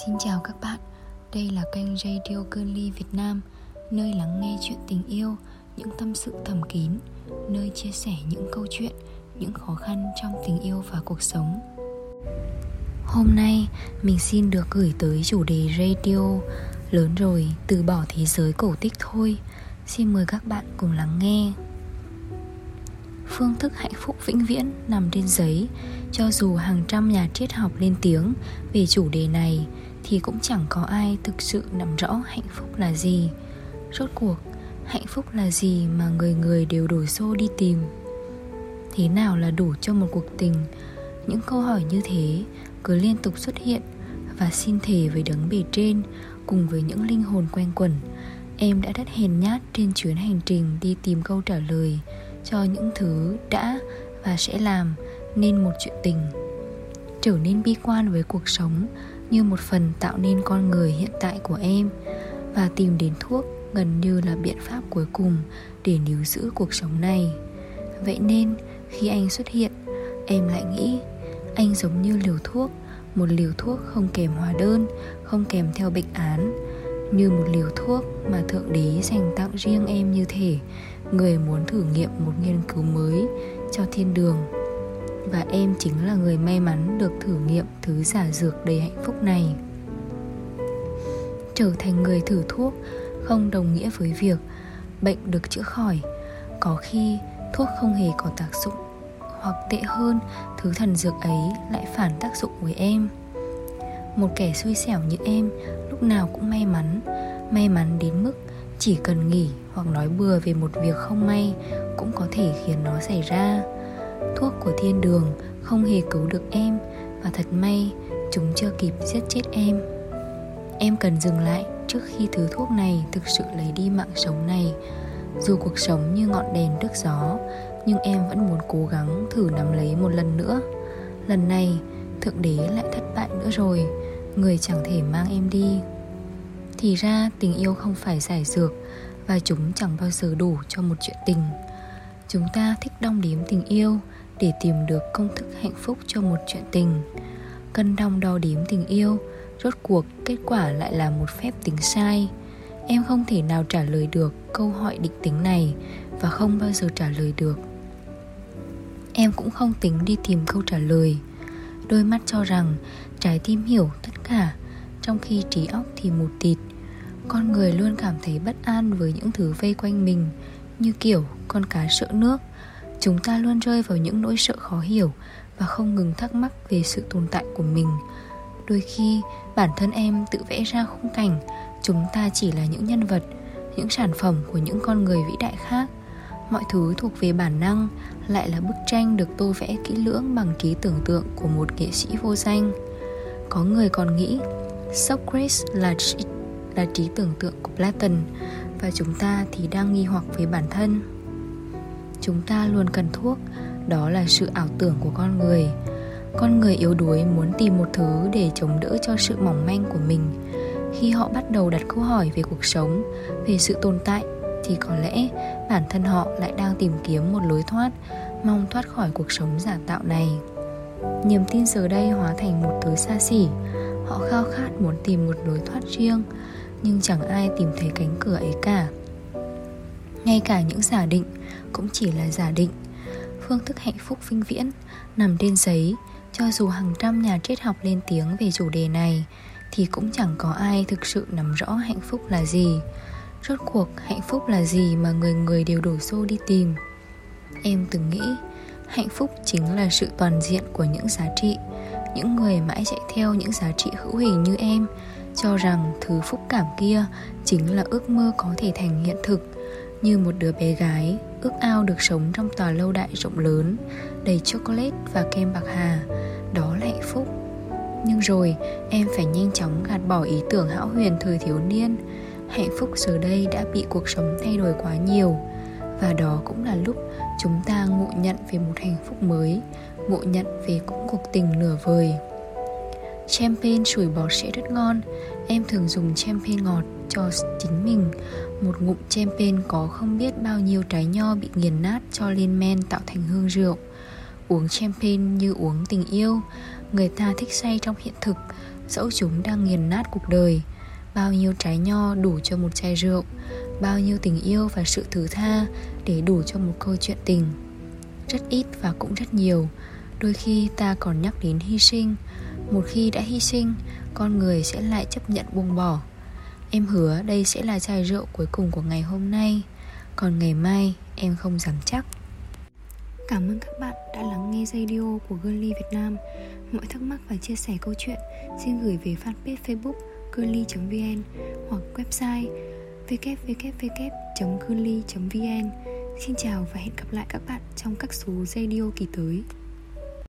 Xin chào các bạn, đây là kênh Radio Girly Việt Nam Nơi lắng nghe chuyện tình yêu, những tâm sự thầm kín Nơi chia sẻ những câu chuyện, những khó khăn trong tình yêu và cuộc sống. Hôm nay mình xin được gửi tới chủ đề radio. Lớn rồi, từ bỏ thế giới cổ tích thôi. Xin mời các bạn cùng lắng nghe. Phương thức hạnh phúc vĩnh viễn nằm trên giấy. Cho dù hàng trăm nhà triết học lên tiếng về chủ đề này Thì cũng chẳng có ai thực sự nắm rõ hạnh phúc là gì. Rốt cuộc, hạnh phúc là gì mà người người đều đổ xô đi tìm? Thế nào là đủ cho một cuộc tình? Những câu hỏi như thế cứ liên tục xuất hiện Và xin thề với đấng bề trên Cùng với những linh hồn quen quẩn. Em đã rất hèn nhát trên chuyến hành trình đi tìm câu trả lời cho những thứ đã và sẽ làm nên một chuyện tình. Trở nên bi quan với cuộc sống như một phần tạo nên con người hiện tại của em và tìm đến thuốc gần như là biện pháp cuối cùng để níu giữ cuộc sống này. Vậy nên, khi anh xuất hiện, em lại nghĩ anh giống như liều thuốc, một liều thuốc không kèm hóa đơn, không kèm theo bệnh án, như một liều thuốc mà thượng đế dành tặng riêng em như thể người muốn thử nghiệm một nghiên cứu mới cho thiên đường. Và em chính là người may mắn được thử nghiệm thứ giả dược đầy hạnh phúc này. Trở thành người thử thuốc không đồng nghĩa với việc bệnh được chữa khỏi. Có khi thuốc không hề có tác dụng hoặc tệ hơn, thứ thần dược ấy lại phản tác dụng với em. Một kẻ xui xẻo như em lúc nào cũng may mắn may mắn đến mức chỉ cần nghỉ hoặc nói bừa về một việc không may cũng có thể khiến nó xảy ra. Thuốc của thiên đường không hề cứu được em và thật may chúng chưa kịp giết chết em. Em cần dừng lại trước khi thứ thuốc này thực sự lấy đi mạng sống này. Dù cuộc sống như ngọn đèn trước gió, nhưng em vẫn muốn cố gắng thử nắm lấy một lần nữa. Lần này, thượng đế lại thất bại nữa rồi. Người chẳng thể mang em đi thì ra tình yêu không phải giải dược và chúng chẳng bao giờ đủ cho một chuyện tình. Chúng ta thích đong đếm tình yêu để tìm được công thức hạnh phúc cho một chuyện tình. Cân đong đo đếm tình yêu, rốt cuộc kết quả lại là một phép tính sai. Em không thể nào trả lời được câu hỏi định tính này và không bao giờ trả lời được. Em cũng không tính đi tìm câu trả lời. Đôi mắt cho rằng trái tim hiểu tất cả, trong khi trí óc thì mù tịt con người luôn cảm thấy bất an với những thứ vây quanh mình, như kiểu con cá sợ nước. Chúng ta luôn rơi vào những nỗi sợ khó hiểu và không ngừng thắc mắc về sự tồn tại của mình. Đôi khi, bản thân em tự vẽ ra khung cảnh, chúng ta chỉ là những nhân vật, những sản phẩm của những con người vĩ đại khác. Mọi thứ thuộc về bản năng, lại là bức tranh được tô vẽ kỹ lưỡng bằng trí tưởng tượng của một nghệ sĩ vô danh. Có người còn nghĩ, Socrates là là trí tưởng tượng của Platon và chúng ta thì đang nghi hoặc với bản thân. Chúng ta luôn cần thuốc, đó là sự ảo tưởng của con người. Con người yếu đuối muốn tìm một thứ để chống đỡ cho sự mỏng manh của mình. Khi họ bắt đầu đặt câu hỏi về cuộc sống, về sự tồn tại thì có lẽ bản thân họ lại đang tìm kiếm một lối thoát, mong thoát khỏi cuộc sống giả tạo này. Niềm tin giờ đây hóa thành một thứ xa xỉ, họ khao khát muốn tìm một lối thoát riêng nhưng chẳng ai tìm thấy cánh cửa ấy cả. Ngay cả những giả định cũng chỉ là giả định. Phương thức hạnh phúc vinh viễn, nằm trên giấy, cho dù hàng trăm nhà triết học lên tiếng về chủ đề này, thì cũng chẳng có ai thực sự nắm rõ hạnh phúc là gì. Rốt cuộc, hạnh phúc là gì mà người người đều đổ xô đi tìm? Em từng nghĩ, hạnh phúc chính là sự toàn diện của những giá trị. Những người mãi chạy theo những giá trị hữu hình như em cho rằng thứ phúc cảm kia chính là ước mơ có thể thành hiện thực. Như một đứa bé gái ước ao được sống trong tòa lâu đại rộng lớn, đầy chocolate và kem bạc hà. Đó là hạnh phúc. Nhưng rồi, em phải nhanh chóng gạt bỏ ý tưởng hão huyền thời thiếu niên. Hạnh phúc giờ đây đã bị cuộc sống thay đổi quá nhiều. Và đó cũng là lúc chúng ta ngộ nhận về một hạnh phúc mới, ngộ nhận về cũng cuộc tình nửa vời. Champagne sủi bọt sẽ rất ngon. Em thường dùng champagne ngọt cho chính mình. Một ngụm champagne có không biết bao nhiêu trái nho bị nghiền nát cho lên men tạo thành hương rượu. Uống champagne như uống tình yêu. Người ta thích say trong hiện thực. Dẫu chúng đang nghiền nát cuộc đời. Bao nhiêu trái nho đủ cho một chai rượu. Bao nhiêu tình yêu và sự thứ tha Để đủ cho một câu chuyện tình. Rất ít và cũng rất nhiều. Đôi khi ta còn nhắc đến hy sinh. Một khi đã hy sinh, Con người sẽ lại chấp nhận buông bỏ. Em hứa đây sẽ là chai rượu cuối cùng của ngày hôm nay. Còn ngày mai, em không dám chắc. Cảm ơn các bạn đã lắng nghe radio của Girly Việt Nam. Mọi thắc mắc và chia sẻ câu chuyện, xin gửi về fanpage facebook girly.vn hoặc website www.girly.vn Xin chào và hẹn gặp lại các bạn trong các số radio kỳ tới.